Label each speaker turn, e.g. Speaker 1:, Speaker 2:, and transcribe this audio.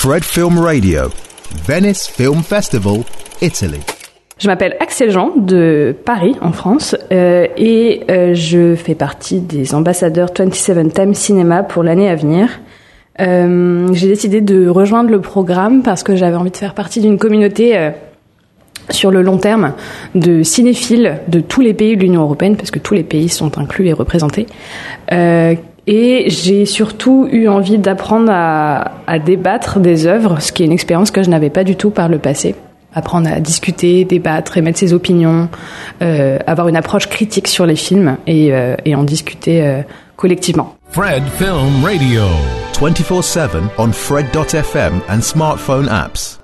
Speaker 1: Fred Film Radio, Venice Film Festival, Italy.
Speaker 2: Je m'appelle Axel Jean de Paris en France euh, et euh, je fais partie des ambassadeurs 27 Times Cinema pour l'année à venir. Euh, j'ai décidé de rejoindre le programme parce que j'avais envie de faire partie d'une communauté sur le long terme de cinéphiles de tous les pays de l'Union européenne, parce que tous les pays sont inclus et représentés. Et j'ai surtout eu envie d'apprendre à, à débattre des œuvres, ce qui est une expérience que je n'avais pas du tout par le passé apprendre à discuter, débattre, émettre ses opinions, euh, avoir une approche critique sur les films et, euh, et en discuter euh, collectivement.
Speaker 1: Fred Film Radio 24/7 on fred.fm and smartphone apps.